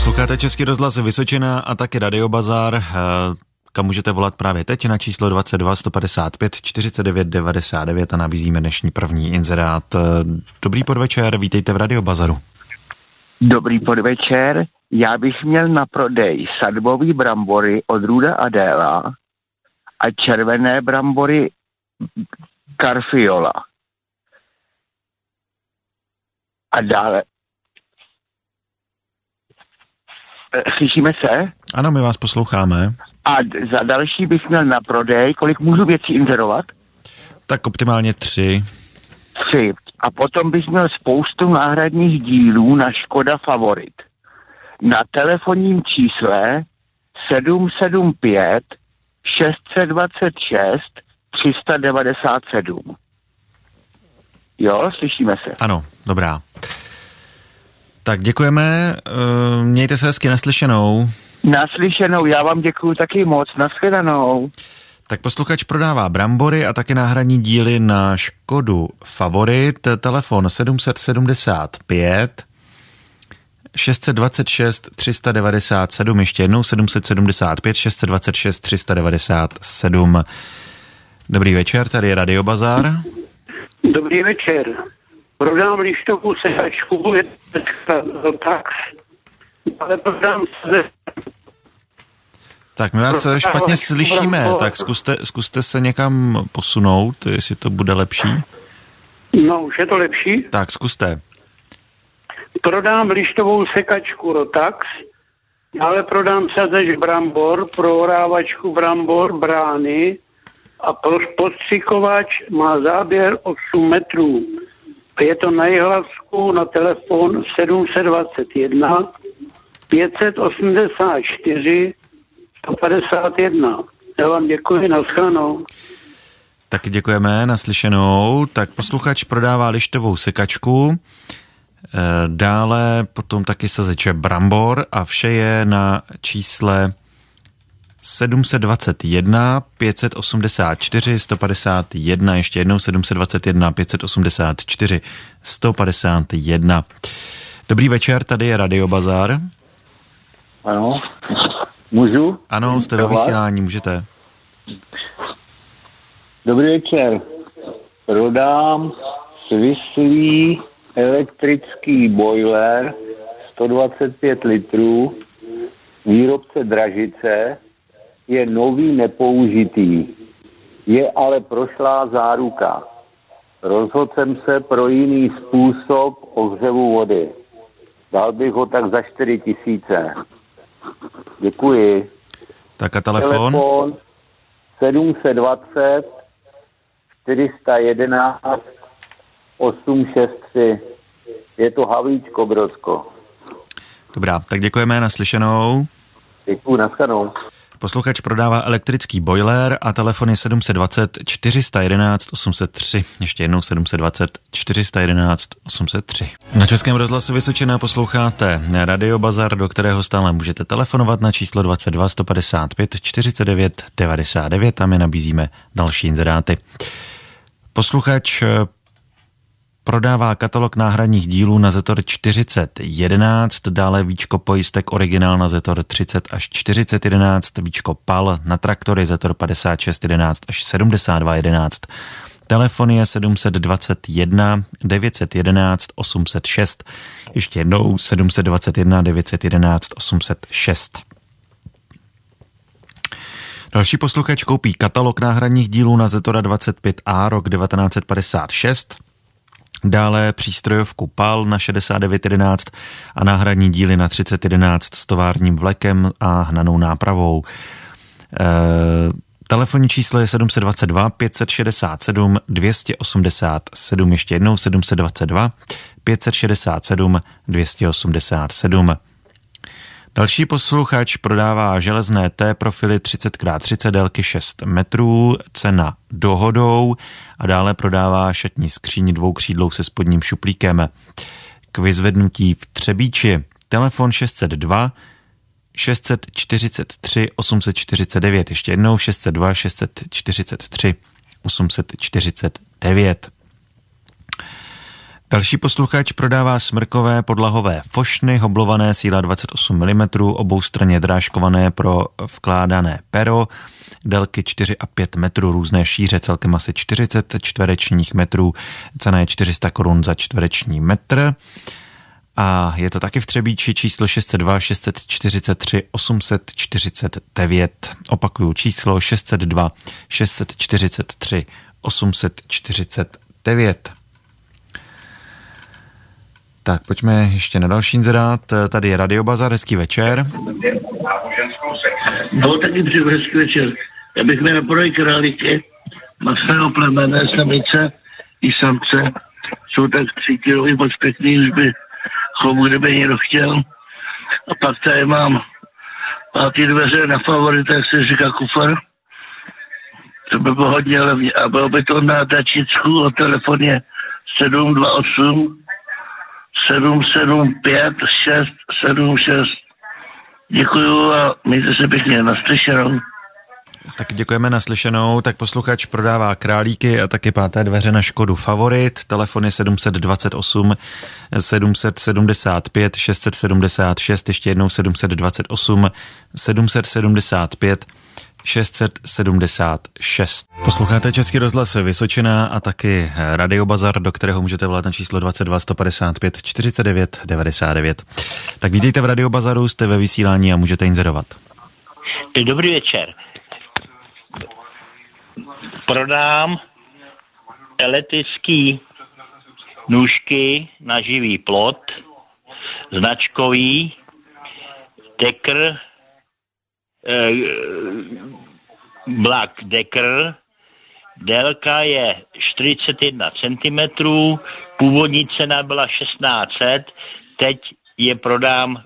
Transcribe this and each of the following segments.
Posloucháte Český rozhlas Vysočina a taky Radio Bazar, eh, kam můžete volat právě teď na číslo 22 155 49 99 a nabízíme dnešní první inzerát. Eh, dobrý podvečer, vítejte v Radio Bazaru. Dobrý podvečer, já bych měl na prodej sadbový brambory od Ruda Adéla a červené brambory Carfiola. A dále. Slyšíme se? Ano, my vás posloucháme. A za další bych měl na prodej, kolik můžu věcí inzerovat? Tak optimálně tři. Tři. A potom bych měl spoustu náhradních dílů na Škoda Favorit. Na telefonním čísle 775 626 397. Jo, slyšíme se. Ano, dobrá. Tak děkujeme, eh, mějte se hezky naslyšenou. Naslyšenou, já vám děkuji taky moc, nashledanou. Tak posluchač prodává brambory a taky náhradní díly na Škodu Favorit. Telefon 775 626 397, ještě jednou 775 626 397. Dobrý večer, tady je Radio Bazar. Dobrý večer. Prodám lištovou sehačku, je tak, ale prodám se Tak my vás špatně slyšíme, tak zkuste, zkuste se někam posunout, jestli to bude lepší. No, už je to lepší. Tak zkuste. Prodám lištovou sekačku Rotax, ale prodám sazeč brambor, prohrávačku brambor, brány a pos- postřikovač má záběr 8 metrů. Je to na Jihlavsku na telefon 721 584 151. Já vám děkuji, nashledanou. Taky děkujeme, naslyšenou. Tak posluchač prodává lištovou sekačku, eh, dále potom taky sazeče brambor a vše je na čísle 721 584 151, ještě jednou 721 584 151. Dobrý večer, tady je Radio Bazar. Ano, můžu? Ano, jste ve vysílání, můžete. Dobrý večer. Prodám svislý elektrický boiler 125 litrů, výrobce Dražice, je nový nepoužitý. Je ale prošlá záruka. Rozhodl jsem se pro jiný způsob ohřevu vody. Dal bych ho tak za 4 tisíce. Děkuji. Tak a telefon? Telefon 720 411 863. Je to Havlíčko Brodsko. Dobrá, tak děkujeme, naslyšenou. Děkuji, naschledanou. Posluchač prodává elektrický boiler a telefon je 720 411 803. Ještě jednou 720 411 803. Na Českém rozhlasu Vysočina posloucháte Radio Bazar, do kterého stále můžete telefonovat na číslo 22 155 49 99. Tam je nabízíme další inzeráty. Posluchač prodává katalog náhradních dílů na Zetor 4011, dále víčko pojistek originál na Zetor 30 až 4011, víčko PAL na traktory Zetor 5611 až 7211. Telefon je 721 911 806. Ještě jednou 721 911 806. Další posluchač koupí katalog náhradních dílů na Zetora 25A rok 1956, dále přístrojovku PAL na 6911 a náhradní díly na 3011 s továrním vlekem a hnanou nápravou. E, telefonní číslo je 722 567 287, ještě jednou 722 567 287. Další posluchač prodává železné T profily 30x30 délky 6 metrů, cena dohodou a dále prodává šatní skříň dvoukřídlou se spodním šuplíkem. K vyzvednutí v Třebíči telefon 602 643 849, ještě jednou 602 643 849. Další posluchač prodává smrkové podlahové fošny, hoblované síla 28 mm, obou straně drážkované pro vkládané pero, délky 4 a 5 metrů, různé šíře, celkem asi 40 čtverečních metrů, cena je 400 korun za čtvereční metr. A je to taky v Třebíči číslo 602 643 849. Opakuju číslo 602 643 849. Tak pojďme ještě na další inzerát. Tady je Radio Bazar, hezký večer. No taky přeju hezký večer. Já bych měl prodej králíky, masného plemené samice i samce. Jsou tak tři moc pěkný, už by chovu, kdyby někdo chtěl. A pak tady mám pátý dveře na favorita, jak se říká kufr. To by bylo hodně levně. A bylo by to na tačicku o telefoně 728 775 676. Děkuju a mějte se pěkně naslyšenou. Tak děkujeme naslyšenou. Tak posluchač prodává králíky a taky páté dveře na Škodu Favorit. Telefon je 728 775 676, ještě jednou 728 775 676. Posloucháte Český rozhlas Vysočina a taky Radio Bazar, do kterého můžete volat na číslo 22 155 49 99. Tak vítejte v Radio Bazaru, jste ve vysílání a můžete inzerovat. Dobrý večer. Prodám elektrický nůžky na živý plot, značkový, eh, Black Decker, délka je 41 cm, původní cena byla 1600, teď je prodám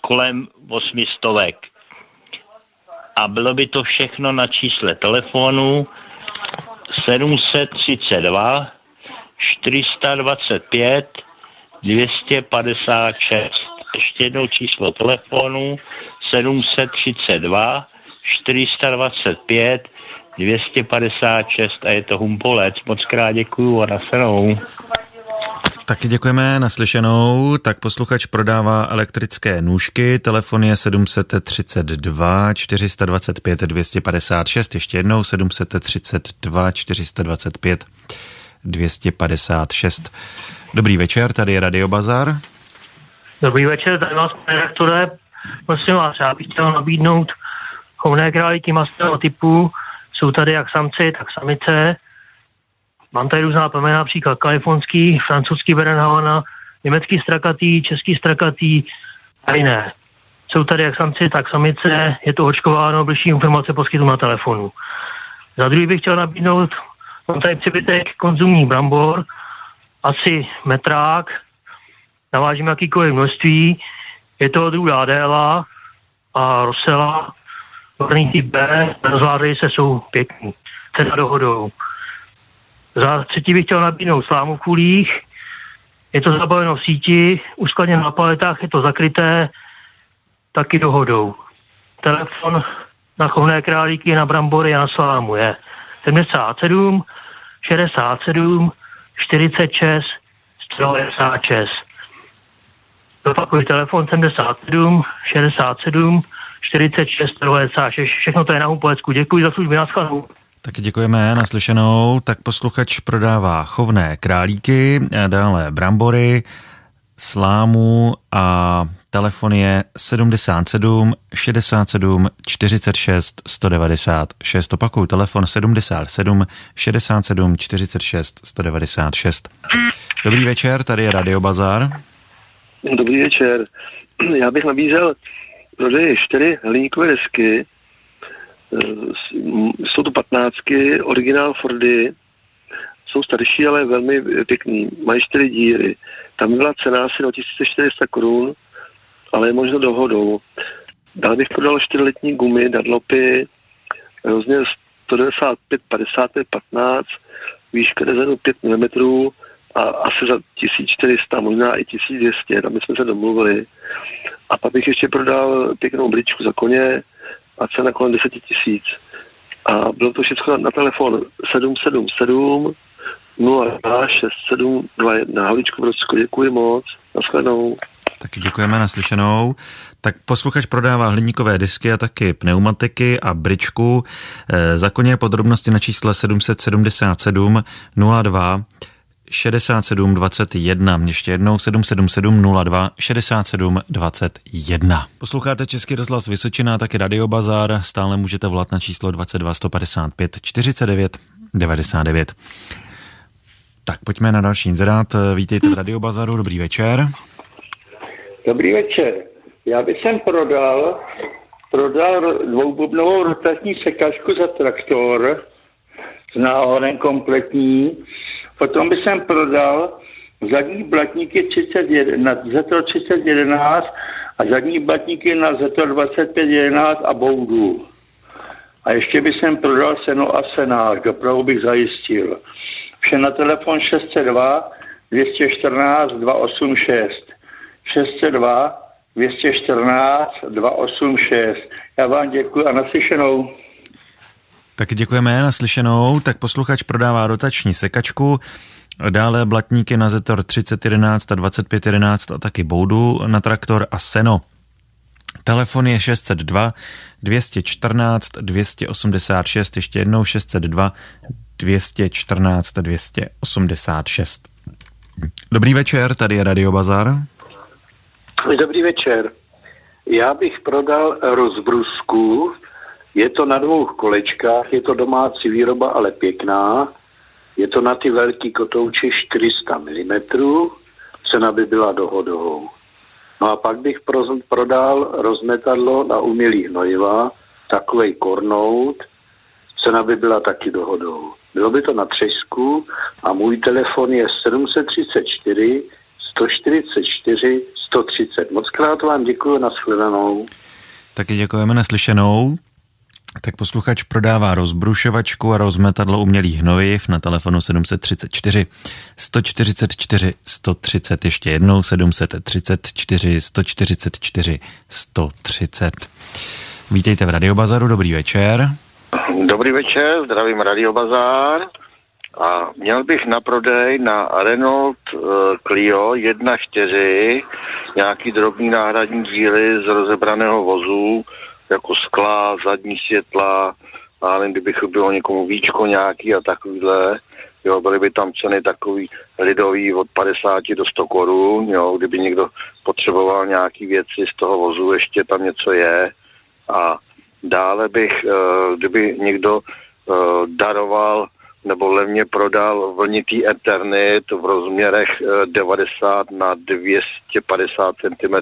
kolem 800. A bylo by to všechno na čísle telefonu 732 425 256. Ještě jednou číslo telefonu 732 425 256 a je to Humpolec. Moc krát děkuju a nasledanou. Taky děkujeme naslyšenou. Tak posluchač prodává elektrické nůžky. Telefon je 732 425 256. Ještě jednou 732 425 256. Dobrý večer, tady je Radio Bazar. Dobrý večer, tady vás, pane rektore. Prosím vás, já bych chtěl nabídnout chovné králíky masného typu. Jsou tady jak samci, tak samice. Mám tady různá plemena, například kalifornský, francouzský Berenhavana, německý strakatý, český strakatý a jiné. Jsou tady jak samci, tak samice, je to očkováno, bližší informace poskytnu na telefonu. Za druhý bych chtěl nabídnout Mám tady přebytek konzumní brambor, asi metrák, navážím jakýkoliv množství, je to druh Adéla a Rosela, horný typ B, rozvládají se, jsou pěkný. Cena dohodou. Za třetí bych chtěl nabídnout slámu v kulích, je to zabaveno v síti, uskladněno na paletách, je to zakryté, taky dohodou. Telefon na chovné králíky, na brambory a na slámu je 77 67 46 196. Zopakuju telefon 77 67 46 196. Všechno to je na Humpolecku. Děkuji za služby, naschledanou. Tak děkujeme naslyšenou. Tak posluchač prodává chovné králíky, dále brambory, slámu a telefon je 77 67 46 196. Opakuju, telefon 77 67 46 196. Dobrý večer, tady je Radio Bazar. Dobrý večer. Já bych nabízel prodej čtyři hliníkové desky. Jsou to patnáctky, originál Fordy. Jsou starší, ale velmi pěkný. Mají čtyři díry. Tam byla cena asi 1400 korun, ale je možno dohodou. Dál bych prodal čtyřletní gumy, dadlopy, rozměr 195, 55, 15, výška rezervu 5 mm a asi za 1400, možná i 1200, tam jsme se domluvili. A pak bych ještě prodal pěknou bličku za koně a cena kolem 10 tisíc. A bylo to všechno na telefon 777 06721. Haličku Brodsko, děkuji moc. Naschledanou. Taky děkujeme naslyšenou. Tak posluchač prodává hliníkové disky a taky pneumatiky a bričku. E, za koně podrobnosti na čísle 777 02 67 21. Ještě jednou 777 02 67 21. Posloucháte Český rozhlas Vysočina, taky Radio Bazar. Stále můžete volat na číslo 22 155 49 99. Tak pojďme na další inzerát. Vítejte v Radio Bazaru, dobrý večer. Dobrý večer. Já bych sem prodal, prodal dvoububnovou rotační sekačku za traktor s náhodem kompletní. Potom bych sem prodal zadní blatníky 31, na Zetro 3011 a zadní blatníky na Zetro 2511 a boudu. A ještě bych sem prodal seno a senář, dopravu bych zajistil. Vše na telefon 602 214 286. 602 214 286. Já vám děkuji a naslyšenou. Tak děkujeme naslyšenou. Tak posluchač prodává rotační sekačku, dále blatníky na Zetor 3011 a 2511 a taky boudu na traktor a seno. Telefon je 602 214 286, ještě jednou 602 214 286. Dobrý večer, tady je Radio Bazar. Dobrý večer. Já bych prodal rozbrusku. Je to na dvou kolečkách, je to domácí výroba, ale pěkná. Je to na ty velký kotouči 400 mm. Cena by byla dohodou. No a pak bych prodal rozmetadlo na umělý hnojiva, takovej kornout. Cena by byla taky dohodou. Bylo by to na třesku a můj telefon je 734 144 130. Moc krát vám děkuji, nashledanou. Taky děkujeme naslyšenou. Tak posluchač prodává rozbrušovačku a rozmetadlo umělých hnojiv na telefonu 734 144 130. Ještě jednou 734 144 130. Vítejte v Radiobazaru, dobrý večer. Dobrý večer, zdravím Radiobazar. A měl bych na prodej na Renault uh, Clio 1.4 nějaký drobný náhradní díly z rozebraného vozu, jako skla, zadní světla, a nevím, kdybych bylo někomu víčko nějaký a takovýhle. Jo, byly by tam ceny takový lidový od 50 do 100 korun, jo, kdyby někdo potřeboval nějaký věci z toho vozu, ještě tam něco je. A dále bych, uh, kdyby někdo uh, daroval nebo levně prodal vlnitý Eternit v rozměrech 90 eh, na 250 cm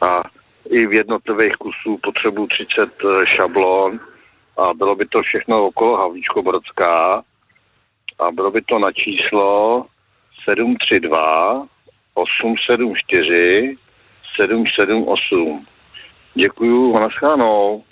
a i v jednotlivých kusů potřebu 30 eh, šablon a bylo by to všechno okolo Havlíčko Brodská a bylo by to na číslo 732 874 778. Děkuju, naschánou.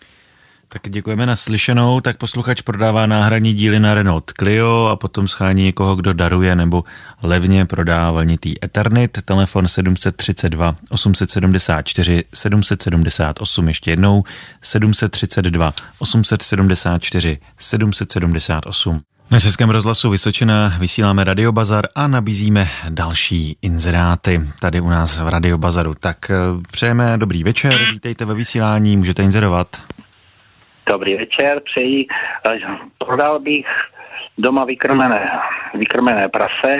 Tak děkujeme na slyšenou. Tak posluchač prodává náhradní díly na Renault Clio a potom schání někoho, kdo daruje nebo levně prodá vlnitý Eternit. Telefon 732 874 778. Ještě jednou 732 874 778. Na Českém rozhlasu Vysočina vysíláme Radiobazar a nabízíme další inzeráty tady u nás v Radiobazaru. Tak eh, přejeme dobrý večer, vítejte ve vysílání, můžete inzerovat. Dobrý večer, přeji. Prodal bych doma vykrmené, vykrmené prase,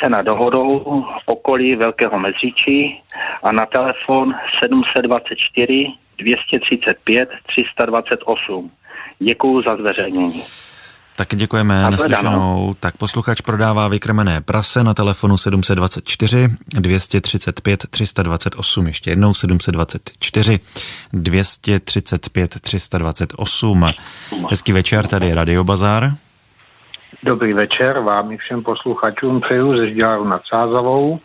cena dohodou v okolí Velkého Mezříčí a na telefon 724 235 328. Děkuji za zveřejnění. Taky děkujeme naslyšenou. Tak posluchač prodává vykrmené prase na telefonu 724 235 328. Ještě jednou 724 235 328. Hezký večer, tady je Radio Bazar. Dobrý večer vám i všem posluchačům přeju ze Žďáru nad Sázavou.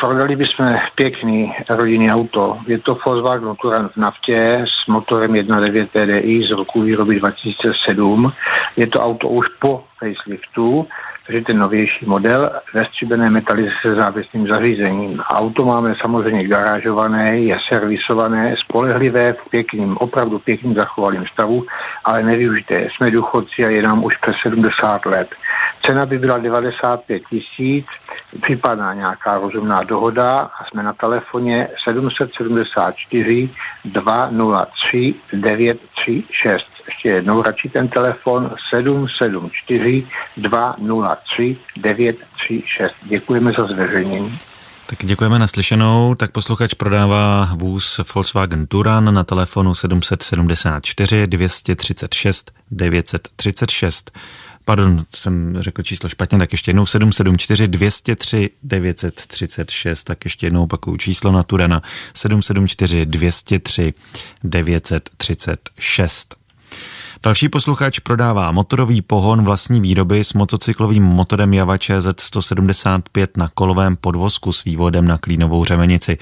Prodali bychom pěkný rodinný auto. Je to Volkswagen Touran v naftě s motorem 1.9 TDI z roku výroby 2007. Je to auto už po faceliftu, takže ten novější model ve stříbené metali se závislým zařízením. Auto máme samozřejmě garážované, je servisované, spolehlivé, v pěkným, opravdu pěkným zachovalým stavu, ale nevyužité. Jsme důchodci a je nám už přes 70 let. Cena by byla 95 tisíc, připadá nějaká rozumná dohoda a jsme na telefoně 774 203 936. Ještě jednou radši ten telefon 774 203 936. Děkujeme za zveřejnění. Tak děkujeme naslyšenou. Tak posluchač prodává vůz Volkswagen Turan na telefonu 774 236 936. Pardon, jsem řekl číslo špatně, tak ještě jednou 774 203 936, tak ještě jednou opakuju číslo na Turana 774 203 936. Další posluchač prodává motorový pohon vlastní výroby s motocyklovým motorem Java ČZ 175 na kolovém podvozku s vývodem na klínovou řemenici.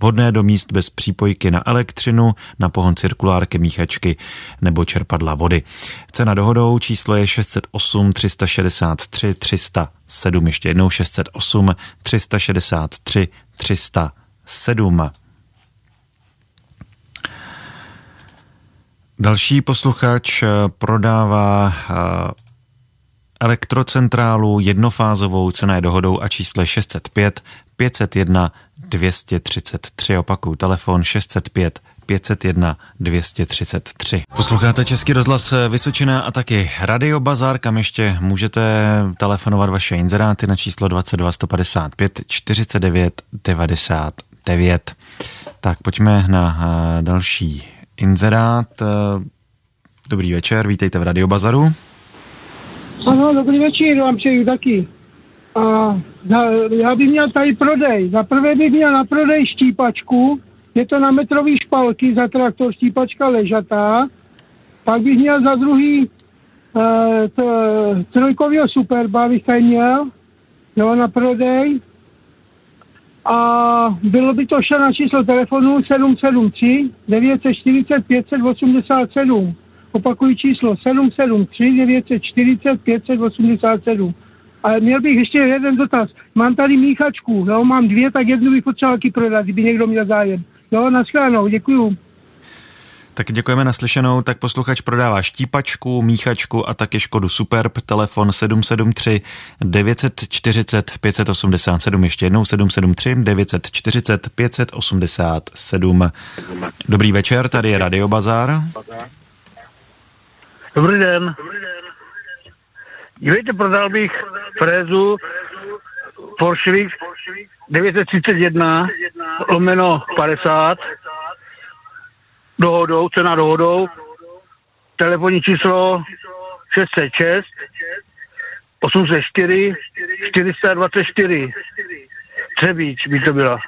Vhodné do míst bez přípojky na elektřinu, na pohon cirkulárky, míchačky nebo čerpadla vody. Cena dohodou číslo je 608 363 307. Ještě jednou 608 363 307. Další posluchač eh, prodává eh, elektrocentrálu jednofázovou, cena je dohodou a číslo je 605 501 233. Opakuju, telefon 605 501 233. Posloucháte Český rozhlas Vysočina a taky Radio Bazar, kam ještě můžete telefonovat vaše inzeráty na číslo 22 155 49 99. Tak pojďme na eh, další inzerát. Eh, dobrý večer, vítejte v Radio Bazaru. Ano, dobrý večer, vám přeju taky. A já bych měl tady prodej. Za prvé bych měl na prodej štípačku, je to na metrový špalky za traktor štípačka ležatá. Pak bych měl za druhý uh, trojkovýho superba bych tady měl, jo, na prodej a bylo by to šlo na číslo telefonu 773 940 587. Opakuji číslo 773 940 587. Ale měl bych ještě jeden dotaz. Mám tady míchačku, jo, mám dvě, tak jednu bych potřeboval prodat, kdyby někdo měl zájem. Jo, nashledanou, děkuju. Tak děkujeme naslyšenou. Tak posluchač prodává štípačku, míchačku a taky Škodu Superb. Telefon 773 940 587. Ještě jednou 773 940 587. Dobrý večer, tady je Radio Bazar. Dobrý den. Dívejte, prodal bych frézu Porsche 931 lomeno 50 dohodou, cena dohodou, telefonní číslo 606 804 424. Třebíč by to byla.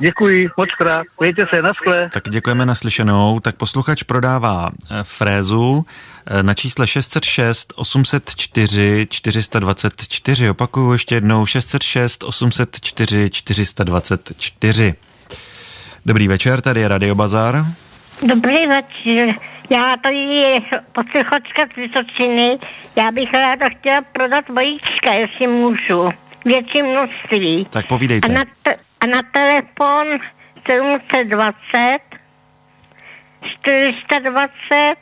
Děkuji, moc krát. Mějte se, na skle. Tak děkujeme naslyšenou. Tak posluchač prodává eh, frézu eh, na čísle 606 804 424. Opakuju ještě jednou 606 804 424. Dobrý večer, tady je Radio Bazar. Dobrý večer. Já tady je posluchačka z Vysočiny. Já bych ráda chtěla prodat vajíčka, jestli můžu. Větší množství. Tak povídejte. A na, te- a na telefon 720 420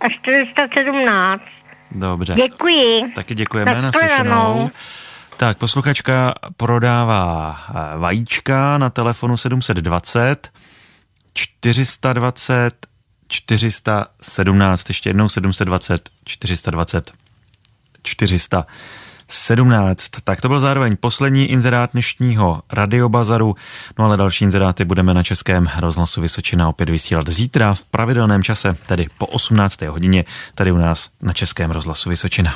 a 417. Dobře. Děkuji. Taky děkujeme naslyšenou. Tak, posluchačka prodává eh, vajíčka na telefonu 720 420 417, ještě jednou 720 420 417. Tak to byl zároveň poslední inzerát dnešního radiobazaru, no ale další inzeráty budeme na Českém rozhlasu Vysočina opět vysílat zítra v pravidelném čase, tedy po 18. hodině, tady u nás na Českém rozhlasu Vysočina.